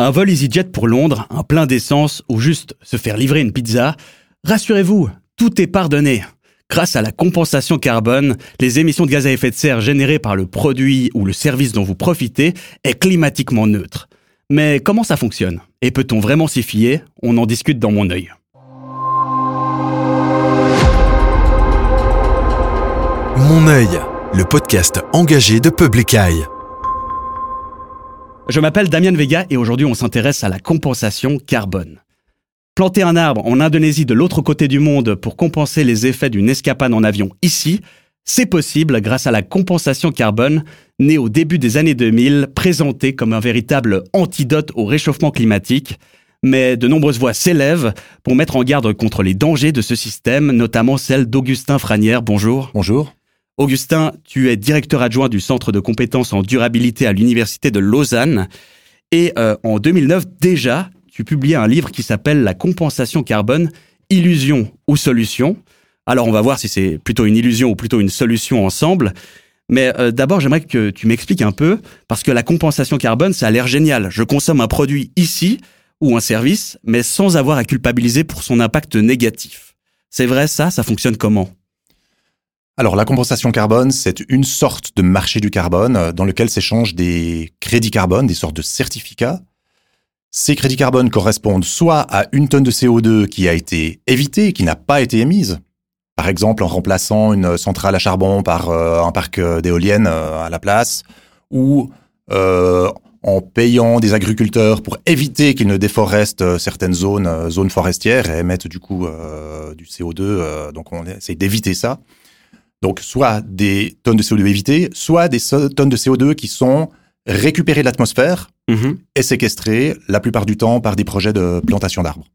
Un vol EasyJet pour Londres, un plein d'essence ou juste se faire livrer une pizza, rassurez-vous, tout est pardonné. Grâce à la compensation carbone, les émissions de gaz à effet de serre générées par le produit ou le service dont vous profitez est climatiquement neutre. Mais comment ça fonctionne? Et peut-on vraiment s'y fier? On en discute dans mon œil. Mon œil, le podcast engagé de Public Eye. Je m'appelle Damien Vega et aujourd'hui on s'intéresse à la compensation carbone. Planter un arbre en Indonésie de l'autre côté du monde pour compenser les effets d'une escapade en avion ici, c'est possible grâce à la compensation carbone, née au début des années 2000, présentée comme un véritable antidote au réchauffement climatique. Mais de nombreuses voix s'élèvent pour mettre en garde contre les dangers de ce système, notamment celle d'Augustin Franière. Bonjour. Bonjour. Augustin, tu es directeur adjoint du Centre de compétences en durabilité à l'Université de Lausanne. Et euh, en 2009, déjà, tu publiais un livre qui s'appelle La compensation carbone, illusion ou solution. Alors on va voir si c'est plutôt une illusion ou plutôt une solution ensemble. Mais euh, d'abord, j'aimerais que tu m'expliques un peu, parce que la compensation carbone, ça a l'air génial. Je consomme un produit ici ou un service, mais sans avoir à culpabiliser pour son impact négatif. C'est vrai ça Ça fonctionne comment? Alors la compensation carbone, c'est une sorte de marché du carbone euh, dans lequel s'échangent des crédits carbone, des sortes de certificats. Ces crédits carbone correspondent soit à une tonne de CO2 qui a été évitée, qui n'a pas été émise, par exemple en remplaçant une centrale à charbon par euh, un parc euh, d'éoliennes à la place, ou en payant des agriculteurs pour éviter qu'ils ne déforestent certaines zones, zones forestières et émettent du du CO2. donc on essaie d'éviter ça. Donc, soit des tonnes de CO2 évitées, soit des tonnes de CO2 qui sont récupérées de l'atmosphère mhm. et séquestrées la plupart du temps par des projets de plantation d'arbres.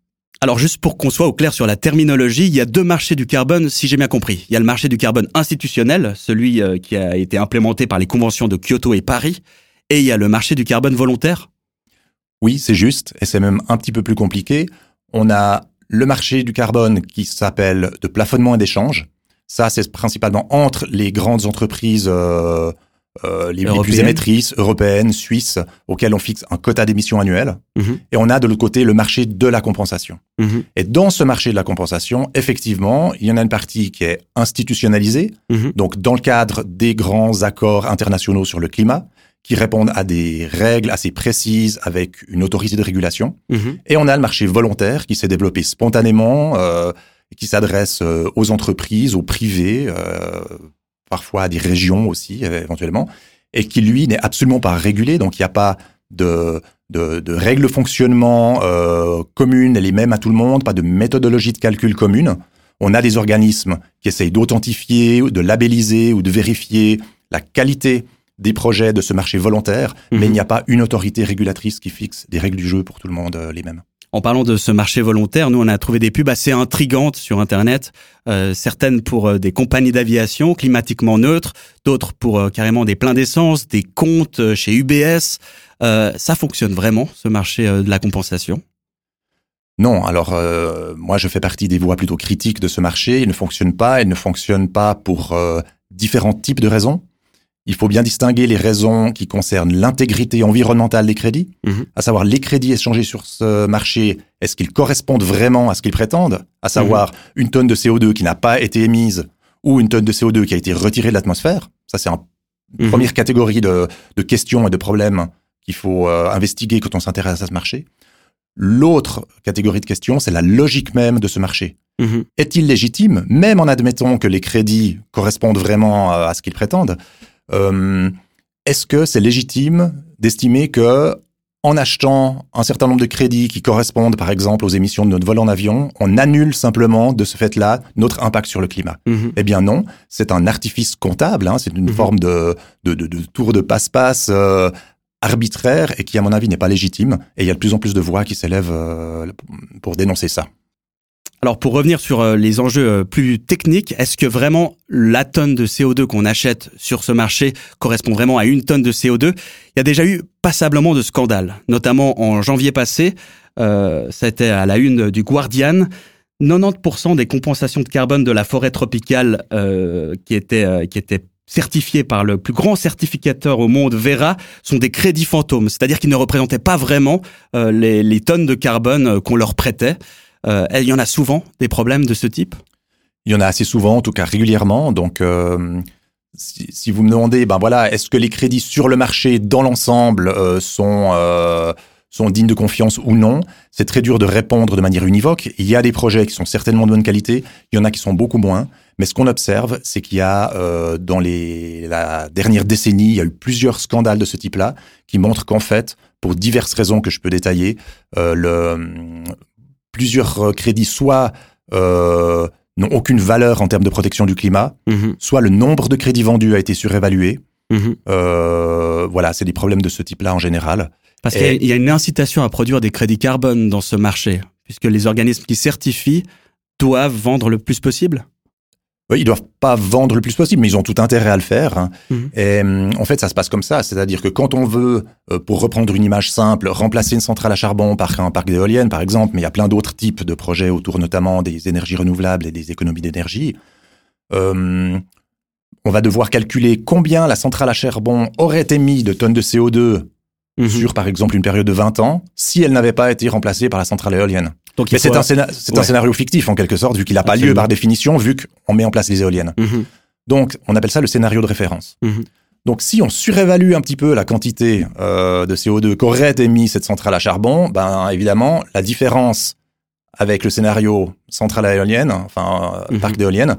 Alors juste pour qu'on soit au clair sur la terminologie, il y a deux marchés du carbone, si j'ai bien compris. Il y a le marché du carbone institutionnel, celui euh, qui a été implémenté par les conventions de Kyoto et Paris, et il y a le marché du carbone volontaire. Oui, c'est juste, et c'est même un petit peu plus compliqué. On a le marché du carbone qui s'appelle de plafonnement et d'échange, ça, c'est principalement entre les grandes entreprises euh, euh, les, plus émettrices, européennes, suisses, auxquelles on fixe un quota d'émissions annuel. Mhm. Et on a de l'autre côté le marché de la compensation. Mhm. Et dans ce marché de la compensation, effectivement, il y en a une partie qui est institutionnalisée, mhm. donc dans le cadre des grands accords internationaux sur le climat, qui répondent à des règles assez précises avec une autorité de régulation. Et on a le marché volontaire qui s'est développé spontanément. Euh, qui s'adresse euh, aux entreprises, aux privés, euh, parfois à des régions aussi éventuellement, et qui lui n'est absolument pas régulé. Donc il n'y a pas de, de, de règles de fonctionnement euh, communes, les mêmes à tout le monde, pas de méthodologie de calcul commune. On a des organismes qui essayent d'authentifier, de labelliser ou de vérifier la qualité des projets de ce marché volontaire, mais il n'y a pas une autorité régulatrice qui fixe des règles du jeu pour tout le monde les mêmes. En parlant de ce marché volontaire, nous on a trouvé des pubs assez intrigantes sur Internet, euh, certaines pour euh, des compagnies d'aviation climatiquement neutres, d'autres pour euh, carrément des pleins d'essence, des comptes chez UBS. ça fonctionne vraiment, ce marché de la compensation? Non, alors moi je fais partie des voix plutôt critiques de ce marché. Il ne fonctionne pas, il ne fonctionne pas pour différents types de raisons. Il faut bien distinguer les raisons qui concernent l'intégrité environnementale des crédits, mhm. à savoir les crédits échangés sur ce marché, est-ce qu'ils correspondent vraiment à ce qu'ils prétendent, à savoir mhm. une tonne de CO2 qui n'a pas été émise ou une tonne de CO2 qui a été retirée de l'atmosphère. Ça, c'est une mhm. première catégorie de, questions et de problèmes qu'il faut euh, investiguer quand on s'intéresse à ce marché. L'autre catégorie de questions, c'est la logique même de ce marché. Est-il légitime, même en admettant que les crédits correspondent vraiment à ce qu'ils prétendent, euh, est-ce que c'est légitime d'estimer que en achetant un certain nombre de crédits qui correspondent par exemple aux émissions de notre vol en avion, on annule simplement de ce fait-là notre impact sur le climat? Mhm. Eh bien non, c'est un artifice comptable, hein, c'est une mhm. forme de, de, de, de, tour de passe-passe euh, arbitraire et qui à mon avis n'est pas légitime. Et il y a de plus en plus de voix qui s'élèvent euh, pour dénoncer ça. Alors pour revenir sur euh, les enjeux euh, plus techniques, est-ce que vraiment la tonne de CO2 qu'on achète sur ce marché correspond vraiment à une tonne de CO2 Il y a déjà eu passablement de scandales, notamment en janvier passé, euh, c'était à la une du Guardian. 90% des compensations de carbone de la forêt tropicale euh, qui étaient qui étaient certifiés par le plus grand certificateur au monde, Vera, sont des crédits fantômes, c'est-à-dire qu'ils ne représentaient pas vraiment euh, les, tonnes de carbone euh, qu'on leur prêtait. Euh, il y en a souvent des problèmes de ce type? Il y en a assez souvent, en tout cas régulièrement. Donc, euh, si, vous me demandez, ben voilà, est-ce que les crédits sur le marché dans l'ensemble euh, sont sont dignes de confiance ou non? C'est très dur de répondre de manière univoque. Il y a des projets qui sont certainement de bonne qualité, il y en a qui sont beaucoup moins. Mais ce qu'on observe, c'est qu'il y a dans les, la dernière décennie, il y a eu plusieurs scandales de ce type-là qui montrent qu'en fait, pour diverses raisons que je peux détailler, le, plusieurs crédits soit euh, n'ont aucune valeur en termes de protection du climat, mmh. soit le nombre de crédits vendus a été surévalué. Mmh. voilà, c'est des problèmes de ce type-là en général. Parce qu'il y a une incitation à produire des crédits carbone dans ce marché, puisque les organismes qui certifient doivent vendre le plus possible ils doivent pas vendre le plus possible, mais ils ont tout intérêt à le faire. Hein. Mmh. Et en fait, ça se passe comme ça, c'est-à-dire que quand on veut, euh, pour reprendre une image simple, remplacer une centrale à charbon par un parc d'éoliennes, par exemple, mais il y a plein d'autres types de projets autour, notamment des énergies renouvelables et des économies d'énergie. Euh, on va devoir calculer combien la centrale à charbon aurait émis de tonnes de CO2 Mmh. sur, par exemple, une période de 20 ans, si elle n'avait pas été remplacée par la centrale éolienne. Donc, Mais c'est un, scénario, ouais. un scénario fictif, en quelque sorte, vu qu'il n'a pas lieu par définition, vu qu'on met en place les éoliennes. Mmh. Donc, on appelle ça le scénario de référence. Mmh. Donc, si on surévalue un petit peu la quantité euh, de CO2 qu'aurait émis cette centrale à charbon, ben évidemment, la différence avec le scénario centrale à éolienne, enfin parc d'éoliennes,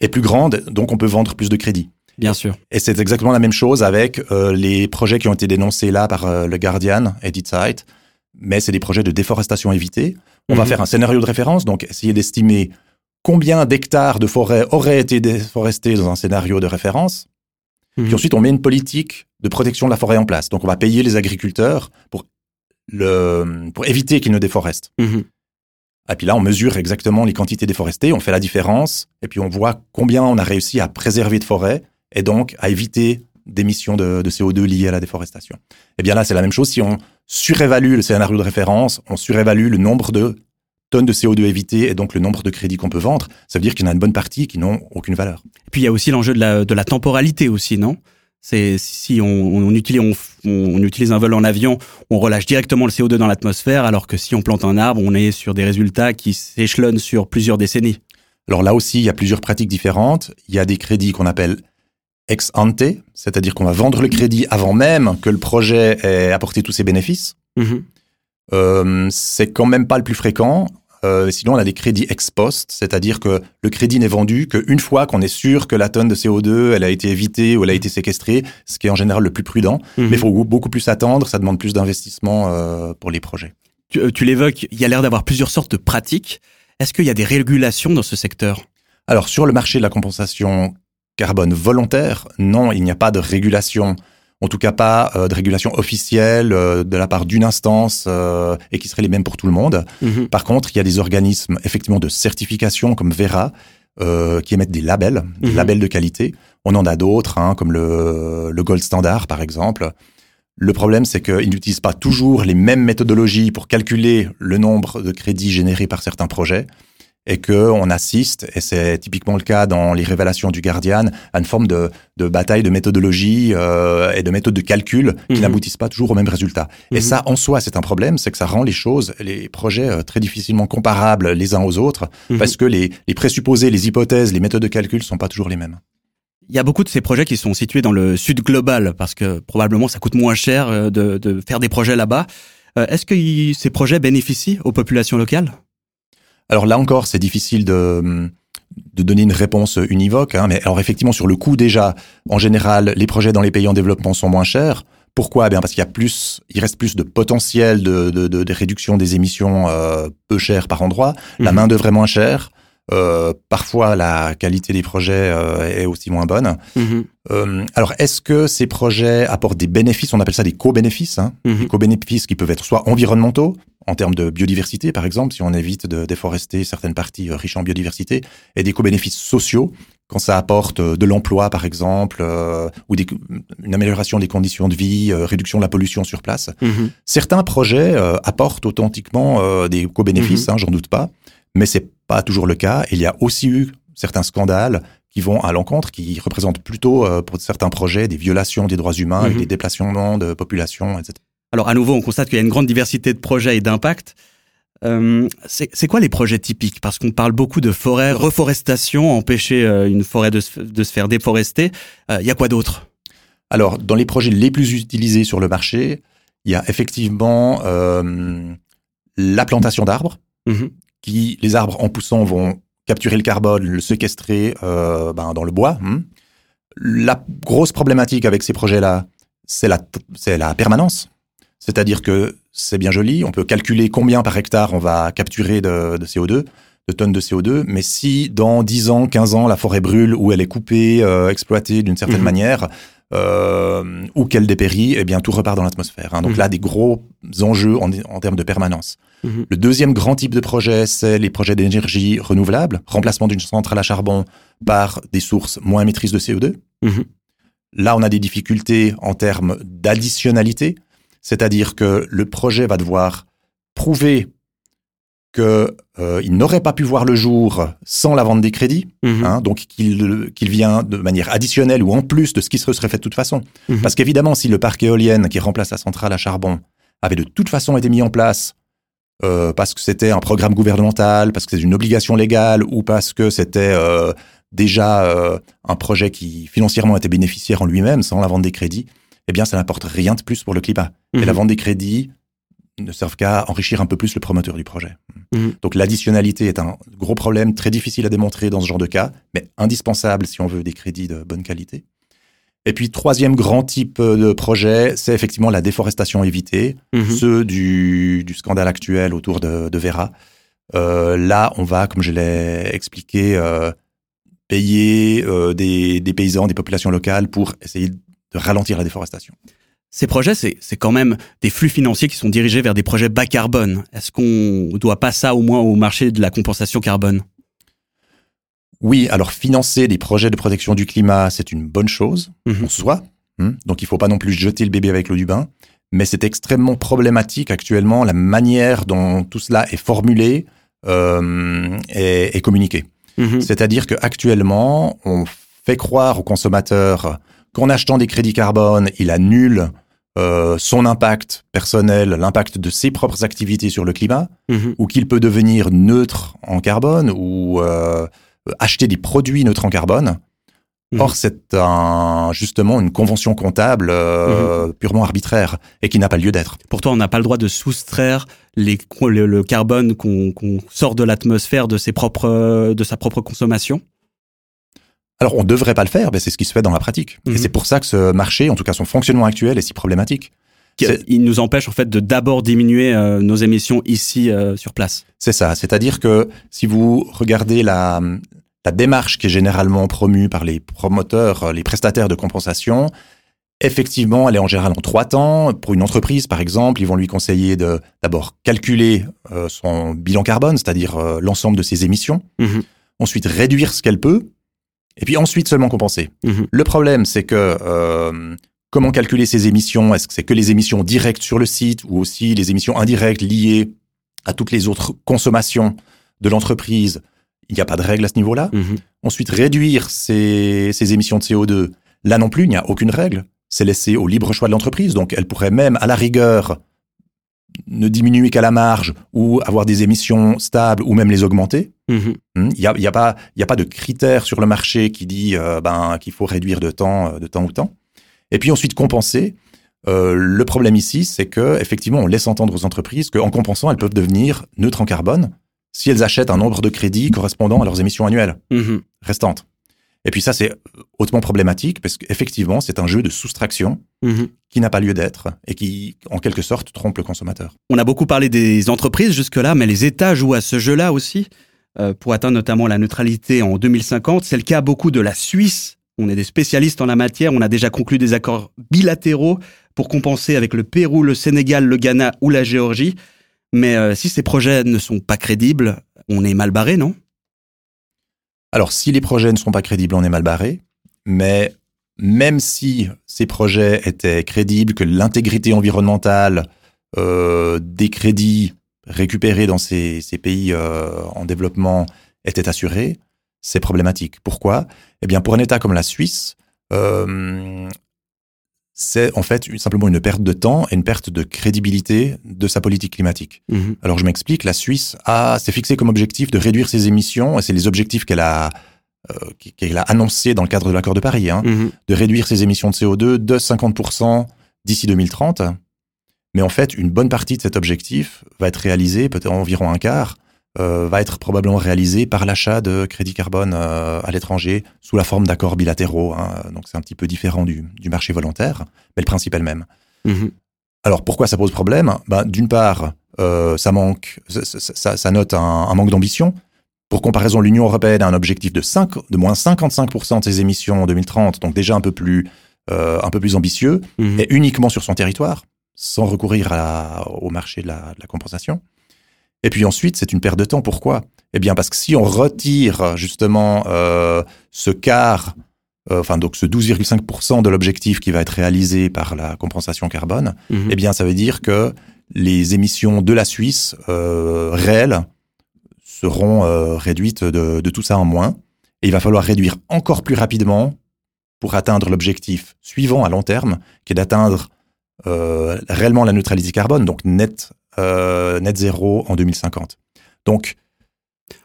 est plus grande, donc on peut vendre plus de crédits. Bien sûr. Et c'est exactement la même chose avec euh, les projets qui ont été dénoncés là par euh, le Guardian, Edit Site. Mais c'est des projets de déforestation évitée. On mm -hmm. va mhm. faire un scénario de référence, donc essayer d'estimer combien d'hectares de forêt auraient été déforestés dans un scénario de référence. Mm -hmm. Puis ensuite, on met une politique de protection de la forêt en place. Donc, on va payer les agriculteurs pour, le, pour éviter qu'ils ne déforestent. Mm -hmm. Et puis là, on mesure exactement les quantités déforestées, on fait la différence, et puis on voit combien on a réussi à préserver de forêts et donc à éviter d'émissions de, de, CO2 liées à la déforestation. Eh bien là, c'est la même chose. Si on surévalue le scénario de référence, on surévalue le nombre de tonnes de CO2 évitées et donc le nombre de crédits qu'on peut vendre, ça veut dire qu'il y en a une bonne partie qui n'ont aucune valeur. Et puis il y a aussi l'enjeu de la, de la temporalité aussi, non? C'est si on, on, utilise, on, on, utilise un vol en avion, on relâche directement le CO2 dans l'atmosphère, alors que si on plante un arbre, on est sur des résultats qui s'échelonnent sur plusieurs décennies. Alors là aussi, il y a plusieurs pratiques différentes. Il y a des crédits qu'on appelle ex ante, c'est-à-dire qu'on va vendre le crédit avant même que le projet ait apporté tous ses bénéfices. Mmh. Euh, c'est quand même pas le plus fréquent. Euh, sinon, on a des crédits ex post, c'est-à-dire que le crédit n'est vendu qu'une fois qu'on est sûr que la tonne de CO2, elle a été évitée ou elle a été séquestrée, ce qui est en général le plus prudent. Mmh. Mais il faut beaucoup plus attendre, ça demande plus d'investissement euh, pour les projets. Tu, tu l'évoques, il y a l'air d'avoir plusieurs sortes de pratiques. Est-ce qu'il y a des régulations dans ce secteur? Alors, sur le marché de la compensation carbone volontaire, non, il n'y a pas de régulation, en tout cas pas euh, de régulation officielle euh, de la part d'une instance euh, et qui serait les mêmes pour tout le monde. Mmh. Par contre, il y a des organismes effectivement de certification comme Vera qui émettent des labels, des mmh. labels de qualité. On en a d'autres, hein, comme le, le Gold Standard par exemple. Le problème, c'est qu'ils n'utilisent pas toujours les mêmes méthodologies pour calculer le nombre de crédits générés par certains projets et qu'on assiste, et c'est typiquement le cas dans les révélations du Guardian, à une forme de, de bataille de méthodologie euh, et de méthodes de calcul qui mmh. n'aboutissent pas toujours au même résultat. Mmh. Et ça, en soi, c'est un problème, c'est que ça rend les choses, les projets euh, très difficilement comparables les uns aux autres, mmh. parce que les, les présupposés, les hypothèses, les méthodes de calcul sont pas toujours les mêmes. Il y a beaucoup de ces projets qui sont situés dans le sud global, parce que probablement ça coûte moins cher euh, de, de faire des projets là-bas. Est-ce que ces projets bénéficient aux populations locales? Alors là encore, c'est difficile de, de donner une réponse univoque. Hein, mais alors effectivement, sur le coût déjà, en général, les projets dans les pays en développement sont moins chers. Pourquoi? Eh Bien parce qu'il y a plus, il reste plus de potentiel de, de, de, de réduction des émissions euh, peu chères par endroit. Mmh. La main d'œuvre est moins chère. Euh, parfois, la qualité des projets euh, est aussi moins bonne. Mmh. Euh, alors, est-ce que ces projets apportent des bénéfices? On appelle ça des co-bénéfices. Hein, mmh. Des co-bénéfices qui peuvent être soit environnementaux, en termes de biodiversité, par exemple, si on évite de déforester certaines parties euh, riches en biodiversité, et des co-bénéfices sociaux, quand ça apporte euh, de l'emploi, par exemple, euh, ou des, une amélioration des conditions de vie, euh, réduction de la pollution sur place. Mm -hmm. Certains projets euh, apportent authentiquement des co-bénéfices, mm -hmm. hein, j'en doute pas, mais c'est pas toujours le cas. Il y a aussi eu certains scandales qui vont à l'encontre, qui représentent plutôt pour certains projets des violations des droits humains et Mhm. des déplacements de population, etc. Alors à nouveau, on constate qu'il y a une grande diversité de projets et d'impacts. Euh, c'est quoi les projets typiques? Parce qu'on parle beaucoup de forêt, reforestation, empêcher euh, une forêt de se, de se faire déforester. Euh, Il y a quoi d'autre? Alors, dans les projets les plus utilisés sur le marché, il y a effectivement euh, la plantation d'arbres, Mhm. qui les arbres en poussant vont capturer le carbone, le séquestrer euh, ben, dans le bois. hein. La grosse problématique avec ces projets-là, c'est la, c'est la permanence. C'est-à-dire que c'est bien joli, on peut calculer combien par hectare on va capturer de, de CO2, de tonnes de CO2, mais si dans 10 ans, 15 ans, la forêt brûle ou elle est coupée, euh, exploitée d'une certaine Mhm. manière, euh, ou qu'elle dépérit, eh bien tout repart dans l'atmosphère. hein. Donc Mhm. là, des gros enjeux en, en termes de permanence. Mhm. Le deuxième grand type de projet, c'est les projets d'énergie renouvelable, remplacement d'une centrale à charbon par des sources moins émettrices de CO2. Mhm. Là, on a des difficultés en termes d'additionnalité, c'est-à-dire que le projet va devoir prouver que euh, il n'aurait pas pu voir le jour sans la vente des crédits, Mhm. hein, donc qu'il qu'il vient de manière additionnelle ou en plus de ce qui se serait fait de toute façon. Mhm. Parce qu'évidemment, si le parc éolien qui remplace la centrale à charbon avait de toute façon été mis en place euh, parce que c'était un programme gouvernemental, parce que c'est une obligation légale ou parce que c'était euh, déjà un projet qui financièrement était bénéficiaire en lui-même sans la vente des crédits, eh bien ça n'apporte rien de plus pour le climat. Et Mhm. la vente des crédits ne servent qu'à enrichir un peu plus le promoteur du projet. Mhm. Donc l'additionnalité est un gros problème, très difficile à démontrer dans ce genre de cas, mais indispensable si on veut des crédits de bonne qualité. Et puis troisième grand type de projet, c'est effectivement la déforestation évitée, Mhm. ceux du, du scandale actuel autour de, de Vera. Euh, là, on va, comme je l'ai expliqué, euh, payer euh, des, des paysans, des populations locales pour essayer de ralentir la déforestation. Ces projets, c'est c'est quand même des flux financiers qui sont dirigés vers des projets bas carbone. Est-ce qu'on doit pas ça au moins au marché de la compensation carbone? Oui, alors financer des projets de protection du climat, c'est une bonne chose Mhm. en soi. hein. Donc il faut pas non plus jeter le bébé avec l'eau du bain. Mais c'est extrêmement problématique actuellement la manière dont tout cela est formulé euh, et, et communiqué. Mhm. C'est-à-dire qu'actuellement, on fait croire aux consommateurs qu'en achetant des crédits carbone, il annule euh, son impact personnel, l'impact de ses propres activités sur le climat, Mhm. ou qu'il peut devenir neutre en carbone, ou euh, acheter des produits neutres en carbone. Mhm. Or, c'est un, justement une convention comptable euh, purement arbitraire et qui n'a pas lieu d'être. Pourtant, on n'a pas le droit de soustraire les, le, le carbone qu'on sort de l'atmosphère de ses propres, de sa propre consommation? Alors, on ne devrait pas le faire, mais c'est ce qui se fait dans la pratique. Mhm. Et c'est pour ça que ce marché, en tout cas son fonctionnement actuel, est si problématique. Il nous empêche en fait de d'abord diminuer euh, nos émissions ici euh, sur place. C'est ça. C'est-à-dire que si vous regardez la, la démarche qui est généralement promue par les promoteurs, euh, les prestataires de compensation, effectivement, elle est en général en trois temps. Pour une entreprise, par exemple, ils vont lui conseiller de d'abord calculer euh, son bilan carbone, c'est-à-dire euh, l'ensemble de ses émissions. Mhm. Ensuite, réduire ce qu'elle peut. Et puis ensuite seulement compenser. Mhm. Le problème, c'est que euh, comment calculer ces émissions? Est-ce que c'est que les émissions directes sur le site ou aussi les émissions indirectes liées à toutes les autres consommations de l'entreprise? Il n'y a pas de règle à ce niveau-là. Mhm. Ensuite, réduire ces, ces émissions de CO2, là non plus, il n'y a aucune règle. C'est laissé au libre choix de l'entreprise. Donc, elle pourrait même, à la rigueur, ne diminuer qu'à la marge ou avoir des émissions stables ou même les augmenter. Mhm. Hmm, Il n'y a, il y a, pas- y a pas de critère sur le marché qui dit euh, ben, qu'il faut réduire de temps, euh, de temps ou temps. Et puis ensuite compenser. Euh, le problème ici, c'est que effectivement, on laisse entendre aux entreprises qu'en compensant, elles peuvent devenir neutres en carbone si elles achètent un nombre de crédits correspondant à leurs émissions annuelles Mhm. restantes. Et puis ça, c'est hautement problématique parce qu'effectivement, c'est un jeu de soustraction Mhm. qui n'a pas lieu d'être et qui, en quelque sorte, trompe le consommateur. On a beaucoup parlé des entreprises jusque-là, mais les États jouent à ce jeu-là aussi pour atteindre notamment la neutralité en 2050. C'est le cas beaucoup de la Suisse. On est des spécialistes en la matière. On a déjà conclu des accords bilatéraux pour compenser avec le Pérou, le Sénégal, le Ghana ou la Géorgie. Mais euh, si ces projets ne sont pas crédibles, on est mal barré, non? Alors, si les projets ne sont pas crédibles, on est mal barré. Mais même si ces projets étaient crédibles, que l'intégrité environnementale euh, récupérés dans ces, ces pays euh, en développement était assurée, c'est problématique. Pourquoi? Eh bien, pour un État comme la Suisse, euh, c'est en fait simplement une perte de temps et une perte de crédibilité de sa politique climatique. Mhm. Alors je m'explique, la Suisse a s'est fixé comme objectif de réduire ses émissions, et c'est les objectifs qu'elle a euh, qu'elle a annoncé dans le cadre de l'accord de Paris, hein, Mhm. de réduire ses émissions de CO2 de 50% d'ici 2030. Mais en fait, une bonne partie de cet objectif va être réalisé, peut-être environ un quart, euh, va être probablement réalisé par l'achat de crédits carbone euh, à l'étranger sous la forme d'accords bilatéraux. hein. Donc c'est un petit peu différent du, du marché volontaire, mais le principe est le même. Mhm. Alors pourquoi ça pose problème? Ben, D'une part, euh, ça manque, ça, ça- ça- ça note un, un manque d'ambition. Pour comparaison, l'Union européenne a un objectif de, 5, de moins 55% de ses émissions en 2030, donc déjà un peu plus, un peu plus ambitieux, Mhm. et uniquement sur son territoire, sans recourir à- au marché de la, de la compensation. Et puis ensuite, c'est une perte de temps. Pourquoi? Eh bien, parce que si on retire justement euh, ce quart, euh, enfin donc ce 12,5% de l'objectif qui va être réalisé par la compensation carbone, Mhm. eh bien, ça veut dire que les émissions de la Suisse euh, réelles seront euh, réduites de, de tout ça en moins. Et il va falloir réduire encore plus rapidement pour atteindre l'objectif suivant à long terme, qui est d'atteindre réellement la neutralité carbone, donc net, euh, net zéro en 2050. Donc,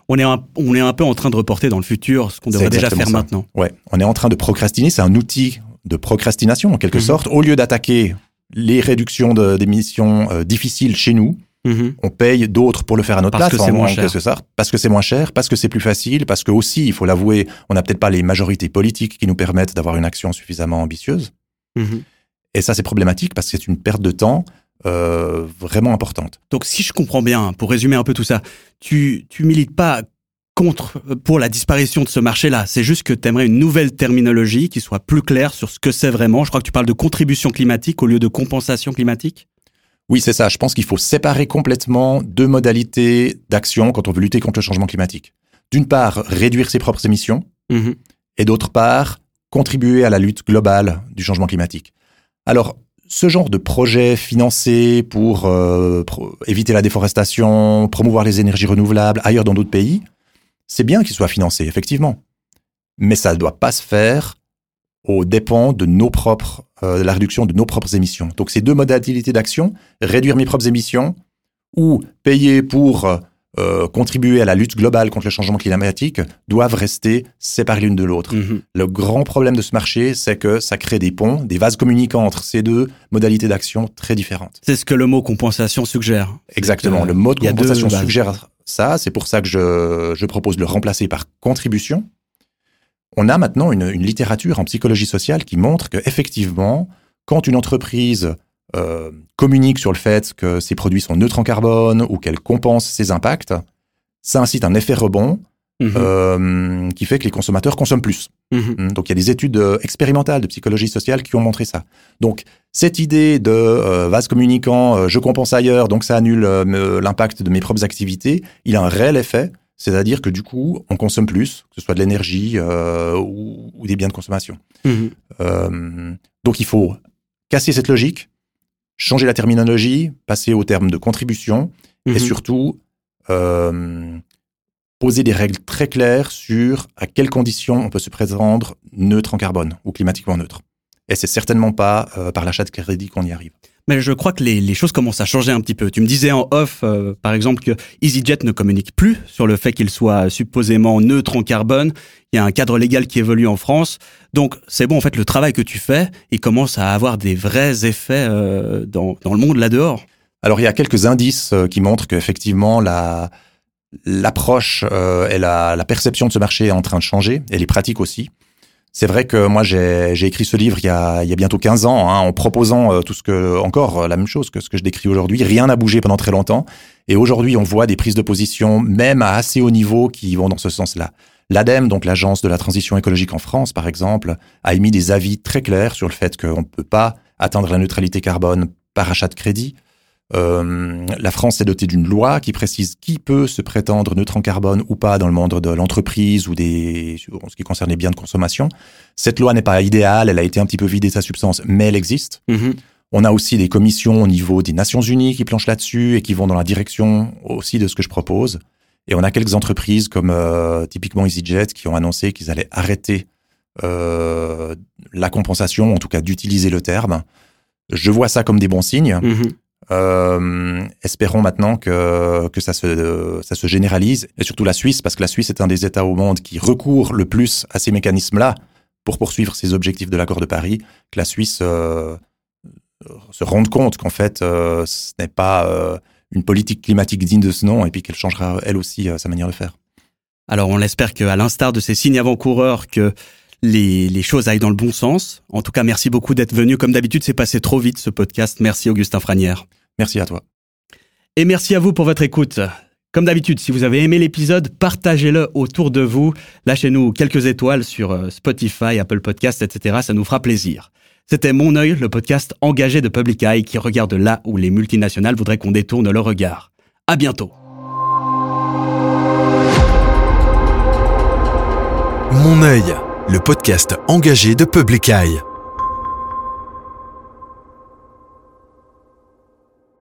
on, est un, on est un peu en train de reporter dans le futur ce qu'on devrait déjà faire ça. maintenant. ouais, on est en train de procrastiner. C'est un outil de procrastination, en quelque Mhm. sorte. Au lieu d'attaquer les réductions d'émissions euh, difficiles chez nous, Mhm. on paye d'autres pour le faire à notre Parce place. que en- moins cher. Parce que c'est moins cher, parce que c'est plus facile, parce que aussi, il faut l'avouer, on n'a peut-être pas les majorités politiques qui nous permettent d'avoir une action suffisamment ambitieuse. Mhm. Et ça, c'est problématique parce que c'est une perte de temps euh, vraiment importante. Donc, si je comprends bien, pour résumer un peu tout ça, tu, tu milites pas contre, euh, pour la disparition de ce marché-là. C'est juste que tu aimerais une nouvelle terminologie qui soit plus claire sur ce que c'est vraiment. Je crois que tu parles de contribution climatique au lieu de compensation climatique. Oui, c'est ça. Je pense qu'il faut séparer complètement deux modalités d'action quand on veut lutter contre le changement climatique. D'une part, réduire ses propres émissions, Mhm. et d'autre part, contribuer à la lutte globale du changement climatique. Alors, ce genre de projet financé pour euh, éviter la déforestation, promouvoir les énergies renouvelables ailleurs dans d'autres pays, c'est bien qu'il soit financé, effectivement. Mais ça ne doit pas se faire aux dépens de nos propres, euh, de la réduction de nos propres émissions. Donc, ces deux modalités d'action, réduire mes propres émissions ou payer pour euh, contribuer à la lutte globale contre le changement climatique, doivent rester séparées l'une de l'autre. Mhm. Le grand problème de ce marché, c'est que ça crée des ponts, des vases communicants entre ces deux modalités d'action très différentes. C'est ce que le mot compensation suggère. Exactement. que, Le y a deux compensation suggère ça. C'est pour ça que je, je propose de le remplacer par contribution. On a maintenant une, une littérature en psychologie sociale qui montre que effectivement, quand une entreprise euh, communique sur le fait que ses produits sont neutres en carbone ou qu'elle compense ses impacts, ça incite un effet rebond Mhm. euh, qui fait que les consommateurs consomment plus. Mhm. Mm. Donc il y a des études euh, expérimentales de psychologie sociale qui ont montré ça. Donc cette idée de euh, vase communicant, je compense ailleurs, donc ça annule l'impact de mes propres activités, il a un réel effet, c'est-à-dire que du coup on consomme plus, que ce soit de l'énergie euh, ou, ou des biens de consommation. Mhm. Euh, donc il faut casser cette logique, changer la terminologie, passer au terme de contribution et Mhm. surtout euh, poser des règles très claires sur à quelles conditions on peut se prétendre neutre en carbone ou climatiquement neutre. Et c'est certainement pas euh, par l'achat de crédit qu'on y arrive. Mais je crois que les, les choses commencent à changer un petit peu. Tu me disais en off, euh, par exemple, que EasyJet ne communique plus sur le fait qu'il soit supposément neutre en carbone. Il y a un cadre légal qui évolue en France. Donc, c'est bon, en fait, le travail que tu fais, il commence à avoir des vrais effets euh, dans, dans le monde là-dehors. Alors il y a quelques indices euh, qui montrent qu'effectivement la l'approche euh, et la, la perception de ce marché est en train de changer et les pratiques aussi. C'est vrai que moi j'ai écrit ce livre il y a, il y a bientôt 15 ans hein, en proposant euh, tout ce que encore euh, la même chose que ce que je décris aujourd'hui. Rien n'a bougé pendant très longtemps et aujourd'hui on voit des prises de position même à assez haut niveau qui vont dans ce sens-là. L'ADEME, donc l'agence de la transition écologique en France par exemple, a émis des avis très clairs sur le fait qu'on ne peut pas atteindre la neutralité carbone par achat de crédit. Euh, la France est dotée d'une loi qui précise qui peut se prétendre neutre en carbone ou pas dans le monde de l'entreprise ou des, en ce qui concerne les biens de consommation. Cette loi n'est pas idéale, elle a été un petit peu vidée de sa substance, mais elle existe. Mhm. On a aussi des commissions au niveau des Nations Unies qui planchent là-dessus et qui vont dans la direction aussi de ce que je propose. Et on a quelques entreprises comme euh, typiquement EasyJet qui ont annoncé qu'ils allaient arrêter euh, la compensation, en tout cas d'utiliser le terme. Je vois ça comme des bons signes. Mhm. Euh, espérons maintenant que, que ça, se, ça se généralise, et surtout la Suisse, parce que la Suisse est un des États au monde qui recourt le plus à ces mécanismes-là pour poursuivre ses objectifs de l'accord de Paris, que la Suisse euh, se rende compte qu'en fait, euh, ce n'est pas une politique climatique digne de ce nom, et puis qu'elle changera elle aussi sa manière de faire. Alors on espère qu'à l'instar de ces signes avant-coureurs, que les, les choses aillent dans le bon sens. En tout cas, merci beaucoup d'être venu. Comme d'habitude, c'est passé trop vite ce podcast. Merci Augustin Franière. Merci à toi. Et merci à vous pour votre écoute. Comme d'habitude, si vous avez aimé l'épisode, partagez-le autour de vous. Lâchez-nous quelques étoiles sur euh, Spotify, Apple Podcast, etc. Ça nous fera plaisir. C'était Mon œil, le podcast engagé de Public Eye qui regarde là où les multinationales voudraient qu'on détourne le regard. À bientôt. Mon œil, le podcast engagé de Public Eye.